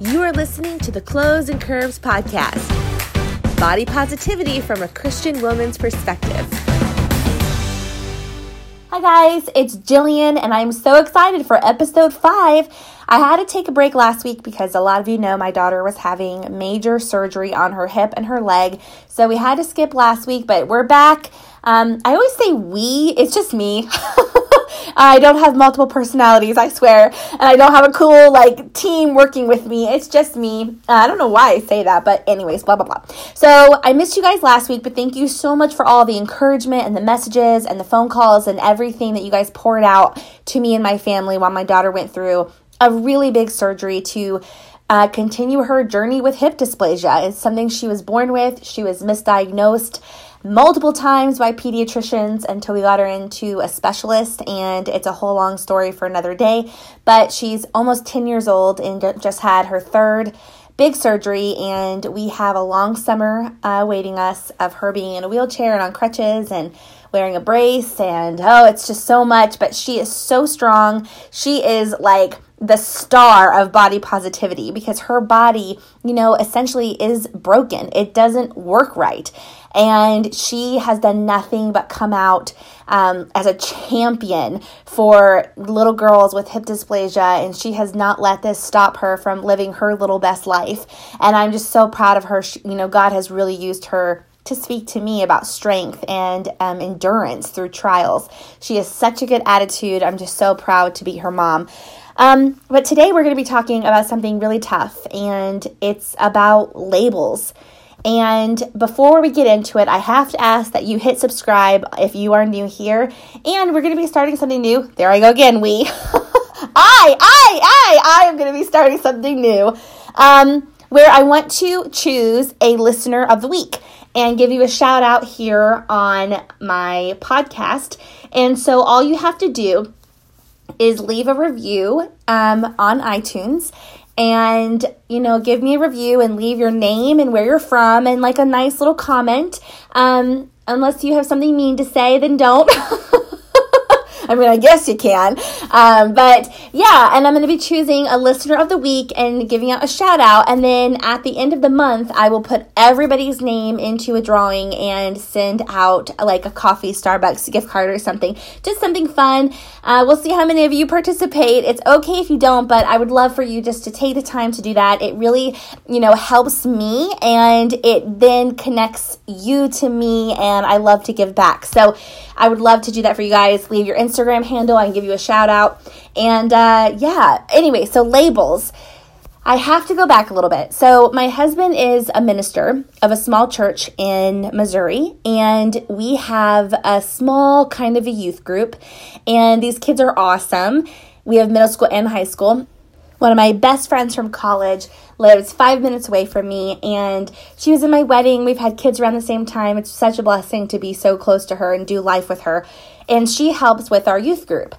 You are listening to the Clothes and Curves podcast body positivity from a Christian woman's perspective. Hi, guys, it's Jillian, and I'm so excited for episode five. I had to take a break last week because a lot of you know my daughter was having major surgery on her hip and her leg. So we had to skip last week, but we're back. Um, I always say we, it's just me. I don't have multiple personalities, I swear. And I don't have a cool like team working with me. It's just me. Uh, I don't know why I say that, but anyways, blah blah blah. So, I missed you guys last week, but thank you so much for all the encouragement and the messages and the phone calls and everything that you guys poured out to me and my family while my daughter went through a really big surgery to uh, continue her journey with hip dysplasia. It's something she was born with. She was misdiagnosed multiple times by pediatricians until we got her into a specialist, and it's a whole long story for another day. But she's almost 10 years old and just had her third big surgery, and we have a long summer uh, waiting us of her being in a wheelchair and on crutches and wearing a brace. And oh, it's just so much, but she is so strong. She is like the star of body positivity because her body, you know, essentially is broken. It doesn't work right. And she has done nothing but come out um, as a champion for little girls with hip dysplasia. And she has not let this stop her from living her little best life. And I'm just so proud of her. She, you know, God has really used her to speak to me about strength and um, endurance through trials. She has such a good attitude. I'm just so proud to be her mom. Um, but today we're going to be talking about something really tough, and it's about labels. And before we get into it, I have to ask that you hit subscribe if you are new here. And we're going to be starting something new. There I go again, we. I, I, I, I am going to be starting something new um, where I want to choose a listener of the week and give you a shout out here on my podcast. And so all you have to do is leave a review um, on iTunes and you know give me a review and leave your name and where you're from and like a nice little comment. Um, unless you have something mean to say then don't I mean, I guess you can. Um, but yeah, and I'm going to be choosing a listener of the week and giving out a shout out. And then at the end of the month, I will put everybody's name into a drawing and send out like a coffee, Starbucks gift card or something. Just something fun. Uh, we'll see how many of you participate. It's okay if you don't, but I would love for you just to take the time to do that. It really, you know, helps me and it then connects you to me. And I love to give back. So I would love to do that for you guys. Leave your Instagram handle. I can give you a shout out. And uh, yeah, anyway, so labels. I have to go back a little bit. So, my husband is a minister of a small church in Missouri, and we have a small kind of a youth group, and these kids are awesome. We have middle school and high school. One of my best friends from college lives five minutes away from me, and she was in my wedding. We've had kids around the same time. It's such a blessing to be so close to her and do life with her. And she helps with our youth group.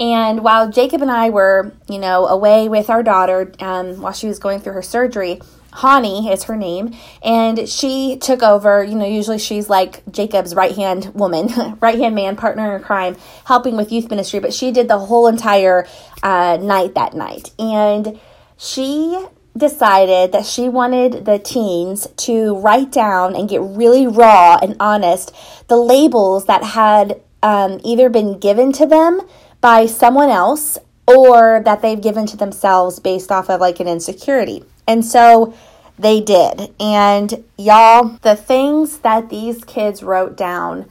And while Jacob and I were, you know, away with our daughter um, while she was going through her surgery, Hani is her name, and she took over. You know, usually she's like Jacob's right hand woman, right hand man, partner in crime, helping with youth ministry. But she did the whole entire uh, night that night, and she decided that she wanted the teens to write down and get really raw and honest the labels that had um, either been given to them by someone else or that they've given to themselves based off of like an insecurity. And so they did. And y'all, the things that these kids wrote down,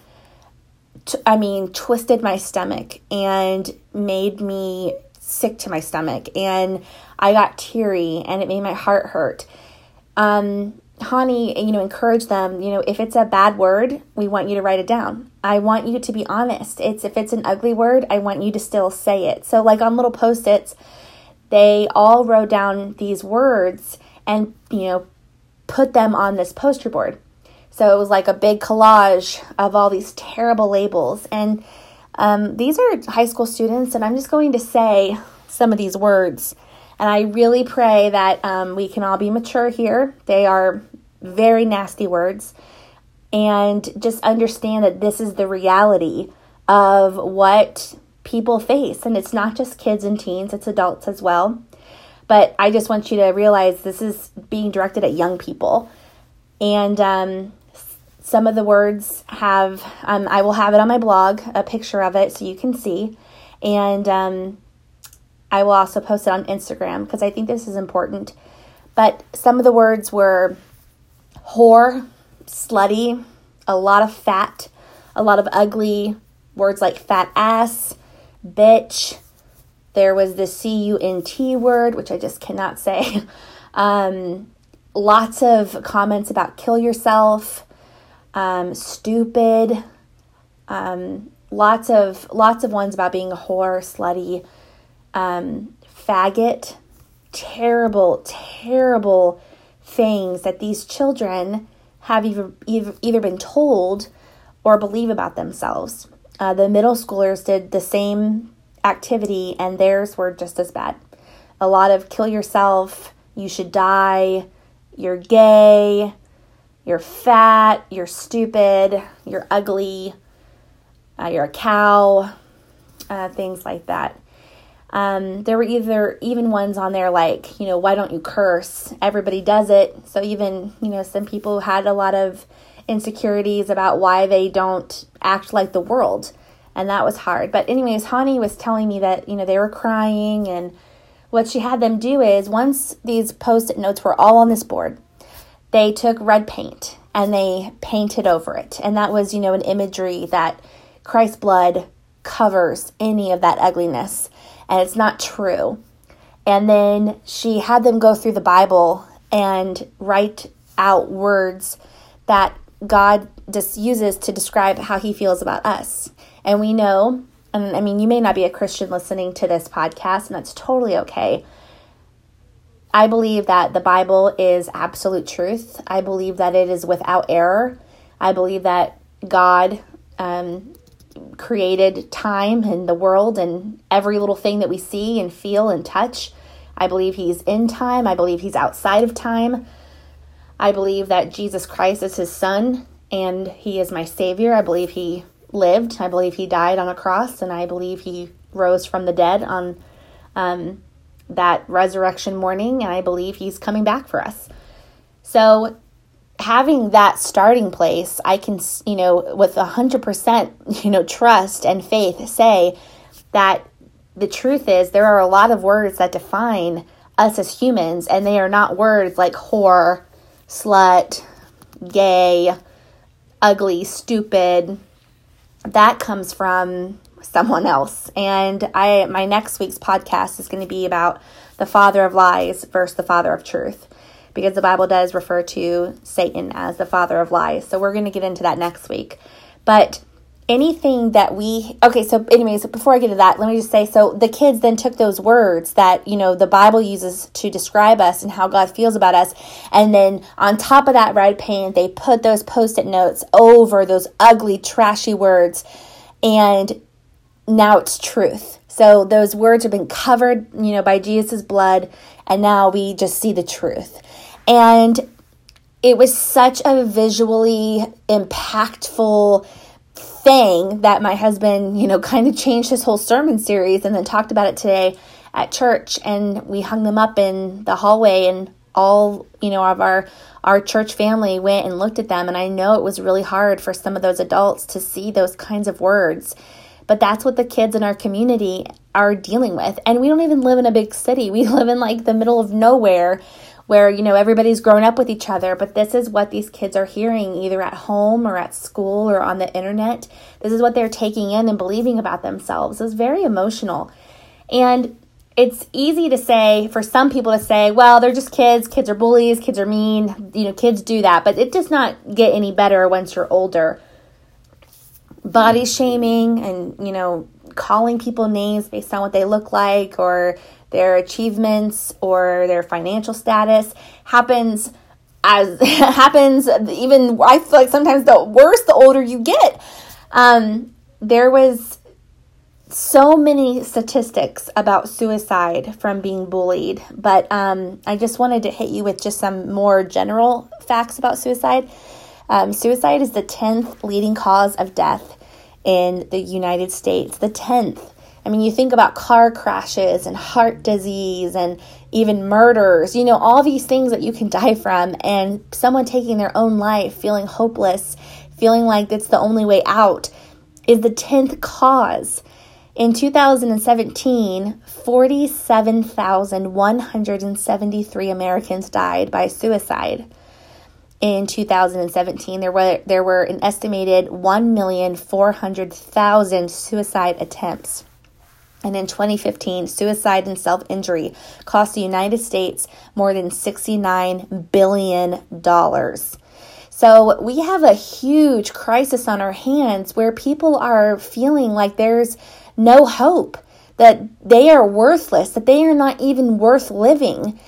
t- I mean, twisted my stomach and made me sick to my stomach. And I got teary and it made my heart hurt. Um, you know, encourage them, you know, if it's a bad word, we want you to write it down. I want you to be honest. It's if it's an ugly word, I want you to still say it. So like on little post-its, they all wrote down these words and, you know, put them on this poster board. So it was like a big collage of all these terrible labels. And um, these are high school students, and I'm just going to say some of these words and I really pray that um, we can all be mature here. They are very nasty words. And just understand that this is the reality of what people face. And it's not just kids and teens, it's adults as well. But I just want you to realize this is being directed at young people. And um, some of the words have, um, I will have it on my blog, a picture of it so you can see. And um, I will also post it on Instagram because I think this is important. But some of the words were whore, slutty, a lot of fat, a lot of ugly words like fat ass, bitch. There was the C U N T word, which I just cannot say. Um, lots of comments about kill yourself, um, stupid. Um, lots of lots of ones about being a whore, slutty, um, faggot. Terrible, terrible things that these children have either, either, been told or believe about themselves. Uh, the middle schoolers did the same activity, and theirs were just as bad. A lot of kill yourself, you should die, you're gay, you're fat, you're stupid, you're ugly, uh, you're a cow, uh, things like that. Um, there were either even ones on there like, you know, why don't you curse? Everybody does it. So even, you know, some people had a lot of insecurities about why they don't act like the world. And that was hard. But anyways, Hani was telling me that, you know, they were crying and what she had them do is once these post-it notes were all on this board, they took red paint and they painted over it. And that was, you know, an imagery that Christ's blood covers any of that ugliness and it's not true. And then she had them go through the Bible and write out words that God just uses to describe how he feels about us. And we know, and I mean, you may not be a Christian listening to this podcast, and that's totally okay. I believe that the Bible is absolute truth. I believe that it is without error. I believe that God um, created time and the world and every little thing that we see and feel and touch. I believe he's in time. I believe he's outside of time. I believe that Jesus Christ is his son and he is my savior. I believe he lived. I believe he died on a cross and I believe he rose from the dead on um, that resurrection morning and I believe he's coming back for us. So having that starting place, I can, you know, with 100%, you know, trust and faith say that the truth is there are a lot of words that define us as humans, and they are not words like whore, slut, gay, ugly, stupid. That comes from someone else. And I my next week's podcast is going to be about the father of lies versus the father of truth because the Bible does refer to Satan as the father of lies. So we're going to get into that next week. But anything that we okay so anyways before i get to that let me just say so the kids then took those words that you know the bible uses to describe us and how god feels about us and then on top of that red paint they put those post-it notes over those ugly trashy words and now it's truth so those words have been covered you know by jesus' blood and now we just see the truth. And it was such a visually impactful thing that my husband, you know, kind of changed his whole sermon series and then talked about it today at church. And we hung them up in the hallway and all, you know, of our our church family went and looked at them. And I know it was really hard for some of those adults to see those kinds of words. But that's what the kids in our community are dealing with. And we don't even live in a big city. We live in like the middle of nowhere where, you know, everybody's grown up with each other, but this is what these kids are hearing either at home or at school or on the internet. This is what they're taking in and believing about themselves. It's very emotional. And it's easy to say for some people to say, well, they're just kids, kids are bullies, kids are mean, you know, kids do that, but it does not get any better once you're older. Body shaming and, you know, calling people names based on what they look like or their achievements or their financial status happens as happens even I feel like sometimes the worse the older you get. Um, there was so many statistics about suicide from being bullied, but um, I just wanted to hit you with just some more general facts about suicide. Um, suicide is the 10th leading cause of death in the United States, the 10th. I mean, you think about car crashes and heart disease and even murders, you know, all these things that you can die from, and someone taking their own life, feeling hopeless, feeling like it's the only way out, is the 10th cause. In 2017, 47,173 Americans died by suicide. In 2017, there were there were an estimated 1,400,000 suicide attempts. And in 2015, suicide and self injury cost the United States more than $69 billion. So we have a huge crisis on our hands where people are feeling like there's no hope, that they are worthless, that they are not even worth living.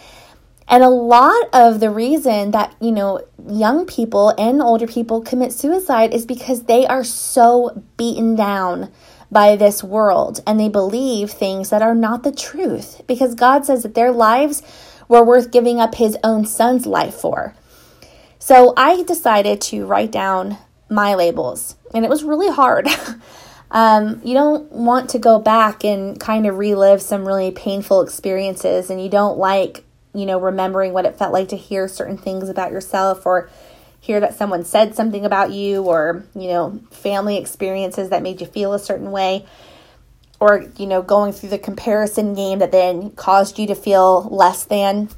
And a lot of the reason that, you know, young people and older people commit suicide is because they are so beaten down by this world and they believe things that are not the truth because God says that their lives were worth giving up his own son's life for. So I decided to write down my labels and it was really hard. Um, you don't want to go back and kind of relive some really painful experiences, and you don't like, you know, remembering what it felt like to hear certain things about yourself or hear that someone said something about you or, you know, family experiences that made you feel a certain way or, you know, going through the comparison game that then caused you to feel less than.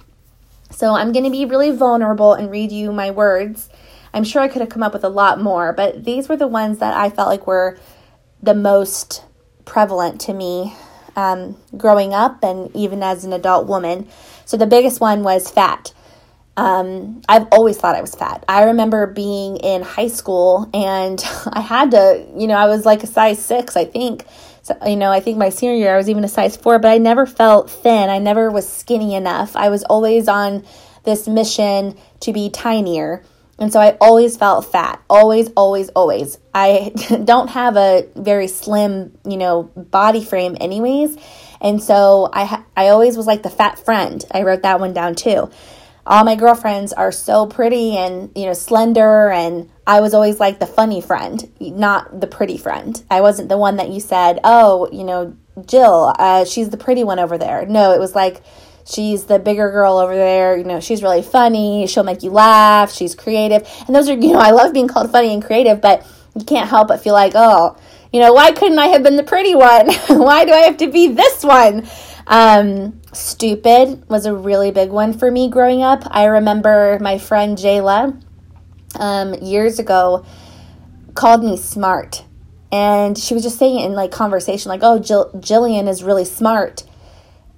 So I'm going to be really vulnerable and read you my words. I'm sure I could have come up with a lot more, but these were the ones that I felt like were the most prevalent to me um, growing up and even as an adult woman. So the biggest one was fat. Um, I've always thought I was fat. I remember being in high school and I had to, you know, I was like a size six, I think. So, you know, I think my senior year I was even a size four, but I never felt thin. I never was skinny enough. I was always on this mission to be tinier. And so I always felt fat. Always, always, always. I don't have a very slim, you know, body frame anyways. And so I I always was like the fat friend. I wrote that one down too. All my girlfriends are so pretty and, you know, slender and I was always like the funny friend, not the pretty friend. I wasn't the one that you said, "Oh, you know, Jill, uh, she's the pretty one over there." No, it was like she's the bigger girl over there. You know, she's really funny. She'll make you laugh. She's creative. And those are, you know, I love being called funny and creative, but you can't help but feel like, oh, you know, why couldn't I have been the pretty one? why do I have to be this one? Um, stupid was a really big one for me growing up. I remember my friend Jayla um, years ago called me smart. And she was just saying it in like conversation, like, oh, Jill- Jillian is really smart.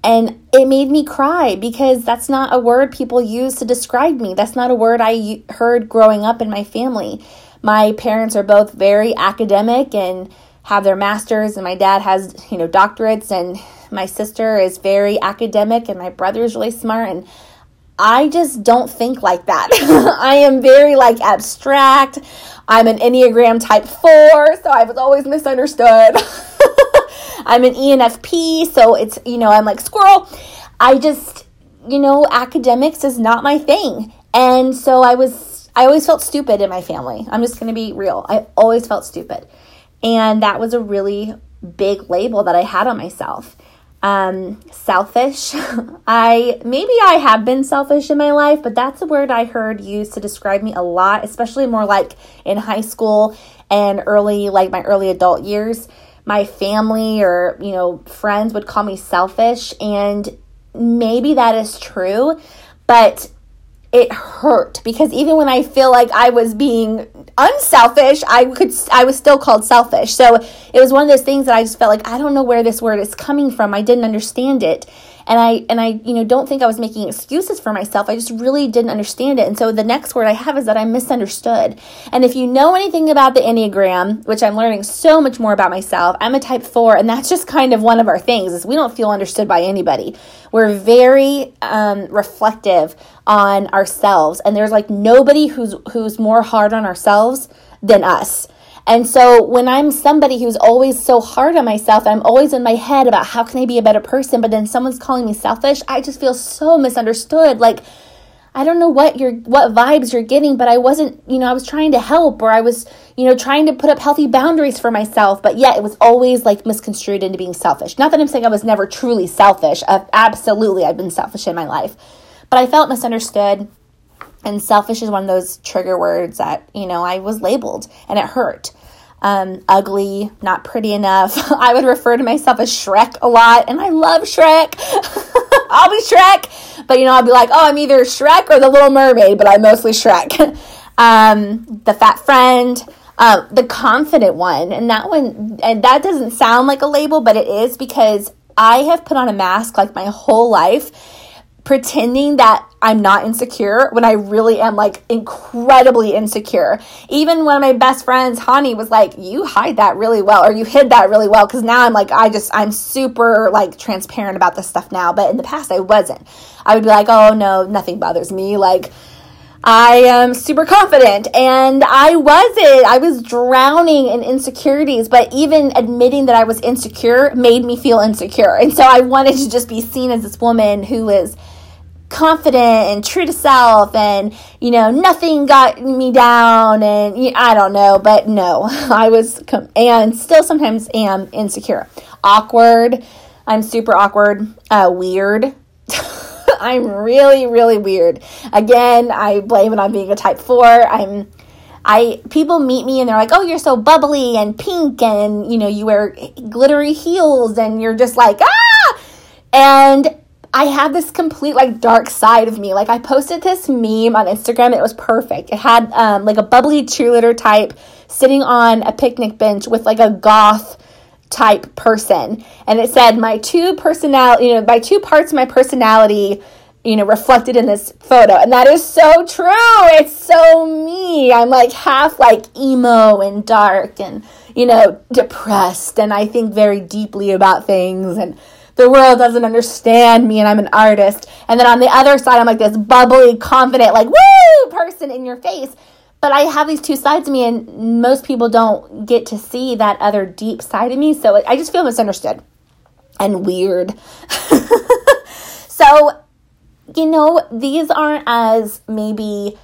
And it made me cry because that's not a word people use to describe me. That's not a word I heard growing up in my family. My parents are both very academic and have their masters and my dad has, you know, doctorates and my sister is very academic and my brother is really smart and I just don't think like that. I am very like abstract. I'm an Enneagram type 4, so I was always misunderstood. I'm an ENFP, so it's, you know, I'm like squirrel. I just, you know, academics is not my thing. And so I was, I always felt stupid in my family. I'm just going to be real. I always felt stupid. And that was a really big label that I had on myself. Um, selfish. I maybe I have been selfish in my life, but that's a word I heard used to describe me a lot, especially more like in high school and early, like my early adult years my family or, you know, friends would call me selfish. And maybe that is true, but it hurt because even when I feel like I was being unselfish, I could I was still called selfish. So it was one of those things that I just felt like I don't know where this word is coming from. I didn't understand it and I and I you know don't think I was making excuses for myself. I just really didn't understand it. And so the next word I have is that I misunderstood. And if you know anything about the Enneagram, which I'm learning so much more about myself, I'm a type 4 and that's just kind of one of our things is we don't feel understood by anybody. We're very um, reflective on ourselves and there's like nobody who's who's more hard on ourselves than us. And so when I'm somebody who's always so hard on myself, I'm always in my head about how can I be a better person, but then someone's calling me selfish, I just feel so misunderstood. Like, I don't know what you're what vibes you're getting, but I wasn't, you know, I was trying to help or I was, you know, trying to put up healthy boundaries for myself, but yet it was always like misconstrued into being selfish. Not that I'm saying I was never truly selfish. Uh, absolutely, I've been selfish in my life. But I felt misunderstood. And selfish is one of those trigger words that, you know, I was labeled and it hurt. Um, ugly, not pretty enough. I would refer to myself as Shrek a lot, and I love Shrek. I'll be Shrek. But you know, I'll be like, oh, I'm either Shrek or the Little Mermaid, but I'm mostly Shrek. um, the fat friend, uh, the confident one, and that one, and that doesn't sound like a label, but it is because I have put on a mask like my whole life pretending that I'm not insecure when I really am like incredibly insecure. Even one of my best friends, Hani, was like, You hide that really well, or you hid that really well. Cause now I'm like, I just, I'm super like transparent about this stuff now. But in the past, I wasn't. I would be like, Oh no, nothing bothers me. Like, I am super confident and I wasn't. I was drowning in insecurities, but even admitting that I was insecure made me feel insecure. And so I wanted to just be seen as this woman who is confident and true to self and you know nothing got me down and i don't know but no i was com- and still sometimes am insecure awkward i'm super awkward uh, weird i'm really really weird again i blame it on being a type 4 i'm I people meet me and they're like, "Oh, you're so bubbly and pink and you know, you wear glittery heels and you're just like, ah!" And I have this complete like dark side of me. Like I posted this meme on Instagram. It was perfect. It had um, like a bubbly cheerleader type sitting on a picnic bench with like a goth type person, and it said my two personality, you know, my two parts of my personality, you know, reflected in this photo, and that is so true. It's so me. I'm like half like emo and dark and you know depressed, and I think very deeply about things and the world doesn't understand me and I'm an artist. And then on the other side, I'm like this bubbly, confident, like, woo person in your face. But I have these two sides of me, and most people don't get to see that other deep side of me. So I just feel misunderstood and weird. so, you know, these aren't as maybe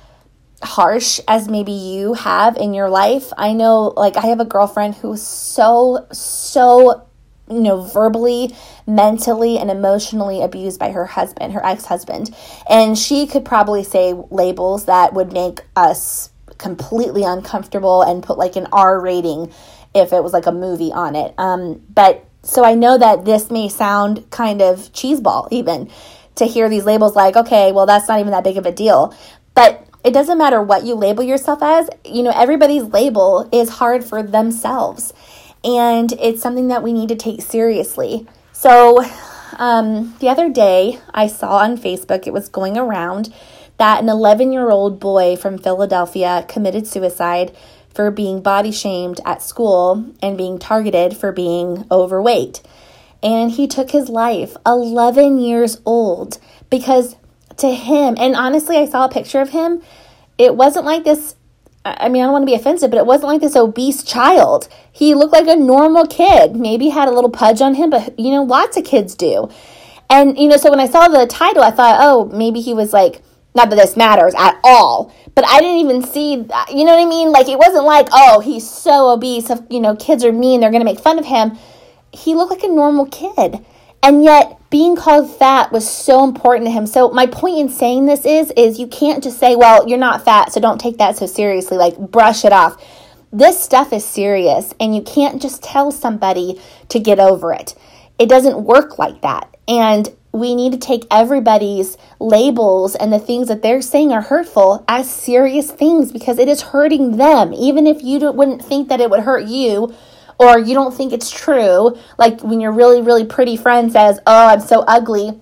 harsh as maybe you have in your life. I know, like, I have a girlfriend who's so, so you know, verbally, mentally, and emotionally abused by her husband, her ex husband. And she could probably say labels that would make us completely uncomfortable and put like an R rating if it was like a movie on it. Um, but so I know that this may sound kind of cheeseball even to hear these labels like, okay, well, that's not even that big of a deal. But it doesn't matter what you label yourself as, you know, everybody's label is hard for themselves and it's something that we need to take seriously. So, um, the other day I saw on Facebook, it was going around that an 11 year old boy from Philadelphia committed suicide for being body shamed at school and being targeted for being overweight. And he took his life, 11 years old, because to him, and honestly, I saw a picture of him. It wasn't like this I mean, I don't want to be offensive, but it wasn't like this obese child. He looked like a normal kid. Maybe had a little pudge on him, but you know, lots of kids do. And you know, so when I saw the title, I thought, oh, maybe he was like, not that this matters at all, but I didn't even see, that, you know what I mean? Like, it wasn't like, oh, he's so obese, you know, kids are mean, they're going to make fun of him. He looked like a normal kid. And yet, being called fat was so important to him. So my point in saying this is is you can't just say, "Well, you're not fat, so don't take that so seriously." Like brush it off. This stuff is serious and you can't just tell somebody to get over it. It doesn't work like that. And we need to take everybody's labels and the things that they're saying are hurtful as serious things because it is hurting them. Even if you wouldn't think that it would hurt you, or you don't think it's true, like when your really, really pretty friend says, Oh, I'm so ugly,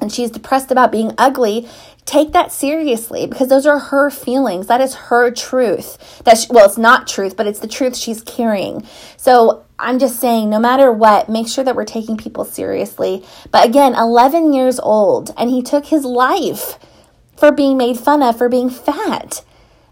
and she's depressed about being ugly, take that seriously because those are her feelings. That is her truth. That well, it's not truth, but it's the truth she's carrying. So I'm just saying, no matter what, make sure that we're taking people seriously. But again, 11 years old, and he took his life for being made fun of for being fat.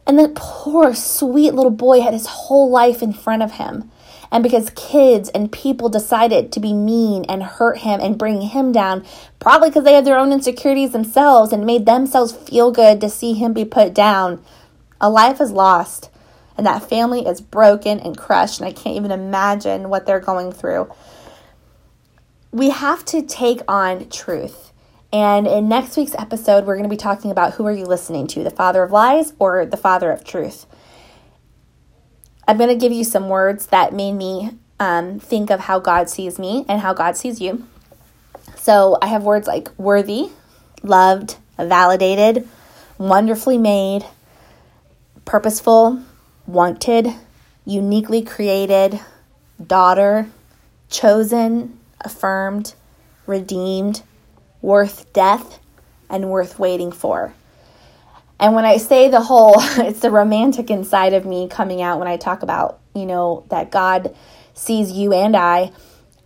And that poor, sweet little boy had his whole life in front of him. And because kids and people decided to be mean and hurt him and bring him down, probably because they had their own insecurities themselves and made themselves feel good to see him be put down, a life is lost. And that family is broken and crushed, and I can't even imagine what they're going through. We have to take on truth. And in next week's episode, we're going to be talking about who are you listening to, the father of lies or the father of truth. I'm going to give you some words that made me um, think of how God sees me and how God sees you. So I have words like worthy, loved, validated, wonderfully made, purposeful, wanted, uniquely created, daughter, chosen, affirmed, redeemed, worth death, and worth waiting for. And when I say the whole, it's the romantic inside of me coming out when I talk about, you know, that God sees you and I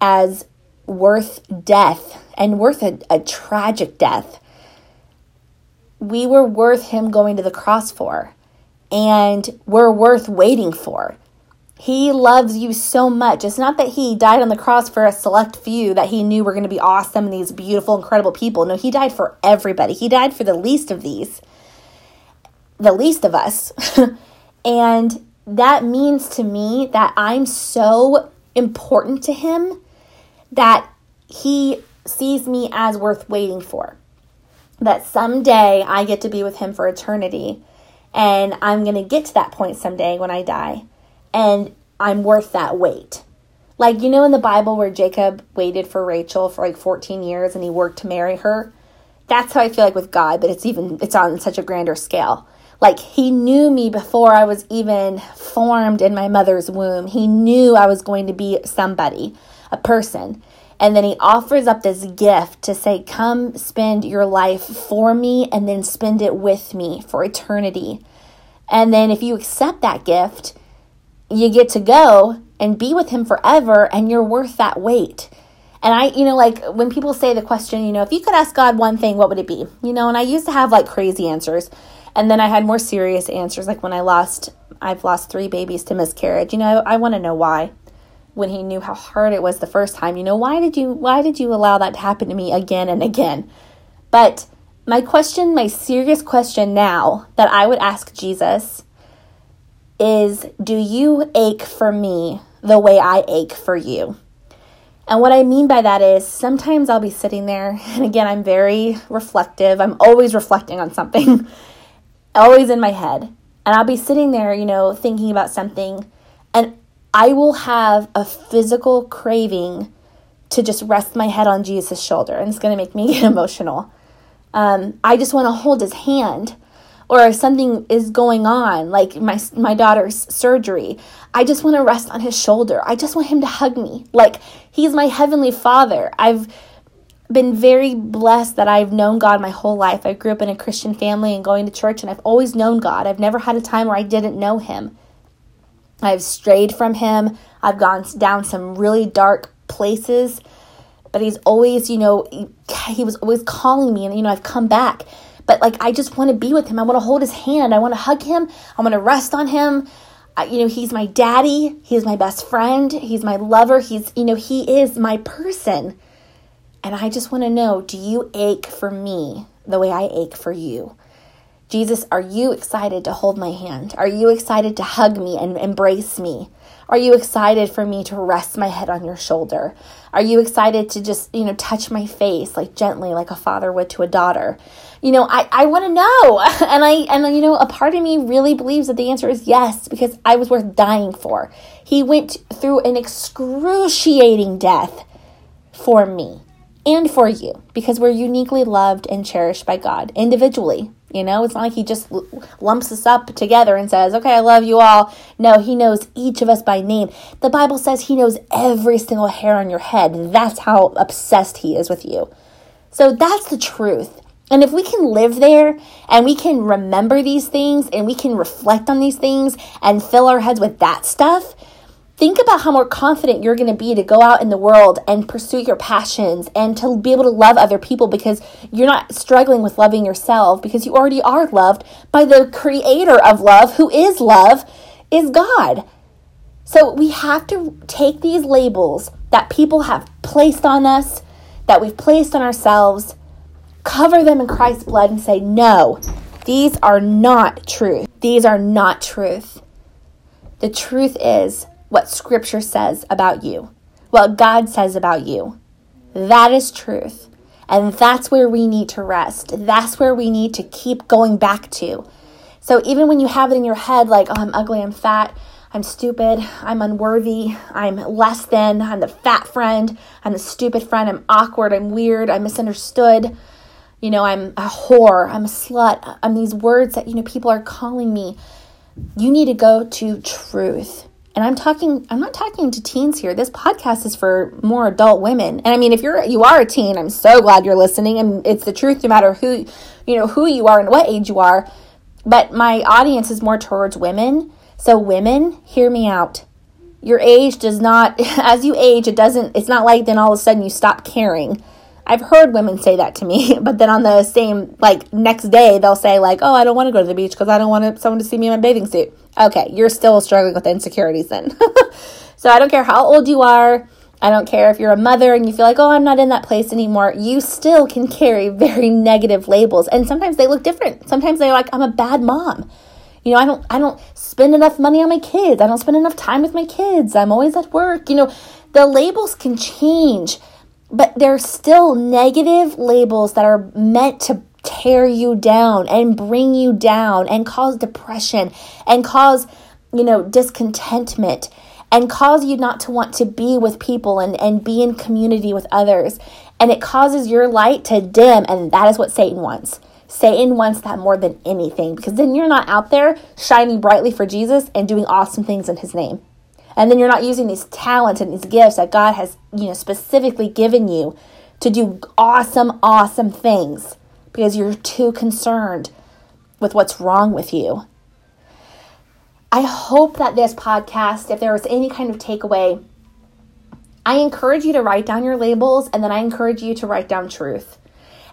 as worth death and worth a, a tragic death. We were worth Him going to the cross for, and we're worth waiting for. He loves you so much. It's not that he died on the cross for a select few that he knew were going to be awesome and these beautiful, incredible people. No, he died for everybody. He died for the least of these the least of us. and that means to me that I'm so important to him that he sees me as worth waiting for. That someday I get to be with him for eternity. And I'm going to get to that point someday when I die. And I'm worth that wait. Like, you know, in the Bible where Jacob waited for Rachel for like 14 years and he worked to marry her? That's how I feel like with God, but it's even, it's on such a grander scale. Like he knew me before I was even formed in my mother's womb. He knew I was going to be somebody, a person. And then he offers up this gift to say, Come spend your life for me and then spend it with me for eternity. And then if you accept that gift, you get to go and be with him forever and you're worth that wait. And I, you know, like when people say the question, you know, if you could ask God one thing, what would it be? You know, and I used to have like crazy answers. And then I had more serious answers, like when I lost, I've lost three babies to miscarriage. You know, I, I want to know why. When he knew how hard it was the first time, you know, why did you, why did you allow that to happen to me again and again? But my question, my serious question now that I would ask Jesus is, do you ache for me the way I ache for you? And what I mean by that is sometimes I'll be sitting there, and again, I'm very reflective. I'm always reflecting on something. always in my head. And I'll be sitting there, you know, thinking about something, and I will have a physical craving to just rest my head on Jesus' shoulder. And it's going to make me get emotional. Um, I just want to hold his hand. Or if something is going on, like my, my daughter's surgery, I just want to rest on his shoulder. I just want him to hug me. Like he's my heavenly father. I've been very blessed that I've known God my whole life. I grew up in a Christian family and going to church, and I've always known God. I've never had a time where I didn't know Him. I've strayed from Him. I've gone down some really dark places, but He's always, you know, He was always calling me, and, you know, I've come back. But, like, I just want to be with Him. I want to hold His hand. I want to hug Him. I want to rest on Him. You know, He's my daddy. He's my best friend. He's my lover. He's, you know, He is my person. And I just want to know do you ache for me the way I ache for you? Jesus, are you excited to hold my hand? Are you excited to hug me and embrace me? Are you excited for me to rest my head on your shoulder? Are you excited to just, you know, touch my face like gently like a father would to a daughter? You know, I, I want to know. And I and you know, a part of me really believes that the answer is yes because I was worth dying for. He went through an excruciating death for me and for you because we're uniquely loved and cherished by God individually. You know, it's not like He just lumps us up together and says, okay, I love you all. No, He knows each of us by name. The Bible says He knows every single hair on your head. That's how obsessed He is with you. So that's the truth. And if we can live there and we can remember these things and we can reflect on these things and fill our heads with that stuff, think about how more confident you're going to be to go out in the world and pursue your passions and to be able to love other people because you're not struggling with loving yourself because you already are loved by the creator of love who is love is God. So we have to take these labels that people have placed on us, that we've placed on ourselves, cover them in Christ's blood and say, no, these are not truth. These are not truth. The truth is what Scripture says about you, what God says about you. That is truth. And that's where we need to rest. That's where we need to keep going back to. So even when you have it in your head, like, oh, I'm ugly, I'm fat, I'm stupid, I'm unworthy, I'm less than, I'm the fat friend, I'm the stupid friend, I'm awkward, I'm weird, I'm misunderstood, you know, I'm a whore, I'm a slut, I'm these words that, you know, people are calling me. You need to go to truth. And I'm talking I'm not talking to teens here. This podcast is for more adult women. And I mean if you're you are a teen, I'm so glad you're listening and it's the truth no matter who you know who you are and what age you are. But my audience is more towards women. So women, hear me out. Your age does not as you age it doesn't it's not like then all of a sudden you stop caring. I've heard women say that to me, but then on the same like next day they'll say like, "Oh, I don't want to go to the beach because I don't want someone to see me in my bathing suit." Okay, you're still struggling with insecurities then. so I don't care how old you are. I don't care if you're a mother and you feel like, oh, I'm not in that place anymore. You still can carry very negative labels. And sometimes they look different. Sometimes they're like, I'm a bad mom. You know, I don't I don't spend enough money on my kids. I don't spend enough time with my kids. I'm always at work. You know, the labels can change, but they're still negative labels that are meant to tear you down and bring you down and cause depression and cause, you know, discontentment and cause you not to want to be with people and, and be in community with others. And it causes your light to dim, and that is what Satan wants. Satan wants that more than anything because then you're not out there shining brightly for Jesus and doing awesome things in his name. And then you're not using these talents and these gifts that God has, you know, specifically given you to do awesome, awesome things because you're too concerned with what's wrong with you. I hope that this podcast, if there was any kind of takeaway, I encourage you to write down your labels and then I encourage you to write down truth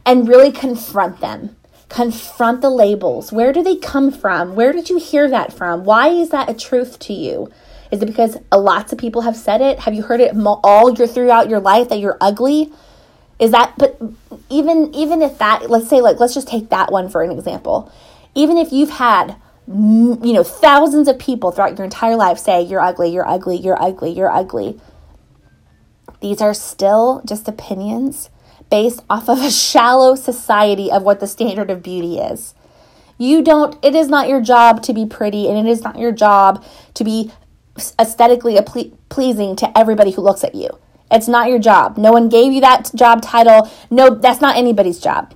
and really confront them. Confront the labels. Where do they come from? Where did you hear that from? Why is that a truth to you? Is it because lots of people have said it? Have you heard it all your throughout your life that you're ugly? Is that but even even if that let's say like let's just take that one for an example. Even if you've had you know thousands of people throughout your entire life say you're ugly, you're ugly, you're ugly, you're ugly. These are still just opinions based off of a shallow society of what the standard of beauty is. You don't it is not your job to be pretty and it is not your job to be aesthetically pleasing to everybody who looks at you. It's not your job. No one gave you that job title. No, that's not anybody's job.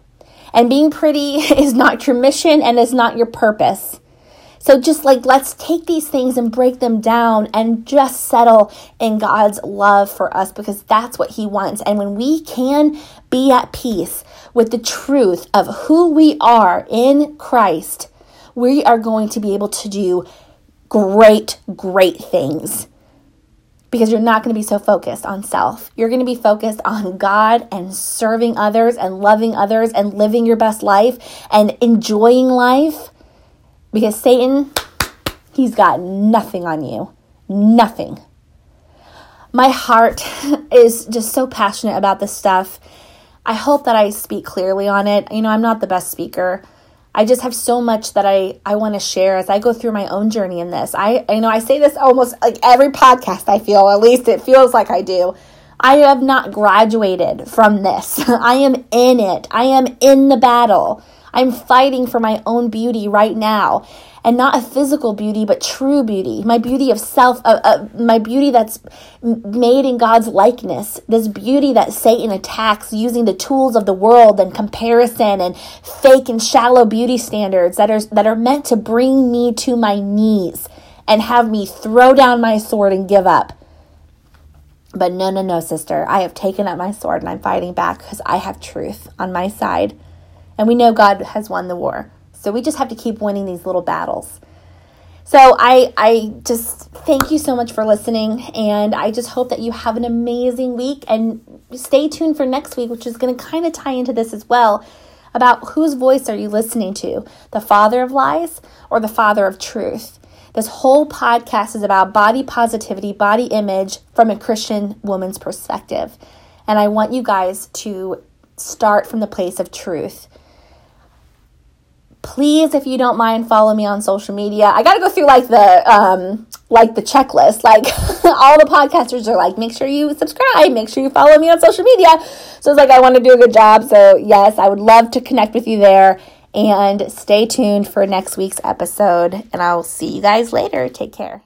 And being pretty is not your mission and is not your purpose. So just like let's take these things and break them down and just settle in God's love for us because that's what He wants. And when we can be at peace with the truth of who we are in Christ, we are going to be able to do great, great things because you're not going to be so focused on self. You're going to be focused on God and serving others and loving others and living your best life and enjoying life because Satan, he's got nothing on you. Nothing. My heart is just so passionate about this stuff. I hope that I speak clearly on it. You know, I'm not the best speaker. I just have so much that I, I want to share as I go through my own journey in this. I, I know I say this almost like every podcast I feel, at least it feels like I do. I have not graduated from this. I am in it. I am in the battle. I'm fighting for my own beauty right now and not a physical beauty, but true beauty. My beauty of self, uh, uh, my beauty that's made in God's likeness. This beauty that Satan attacks using the tools of the world and comparison and fake and shallow beauty standards that are that are meant to bring me to my knees and have me throw down my sword and give up. But no, no, no, sister. I have taken up my sword and I'm fighting back because I have truth on my side. And we know God has won the war. So we just have to keep winning these little battles. So I I just thank you so much for listening and I just hope that you have an amazing week and stay tuned for next week which is going to kind of tie into this as well about whose voice are you listening to? The father of lies or the father of truth? This whole podcast is about body positivity, body image from a Christian woman's perspective. And I want you guys to start from the place of truth. Please, if you don't mind, follow me on social media. I got to go through like the um, like the checklist. Like all the podcasters are like, make sure you subscribe, make sure you follow me on social media. So it's like I want to do a good job. So yes, I would love to connect with you there. And stay tuned for next week's episode. And I'll see you guys later. Take care.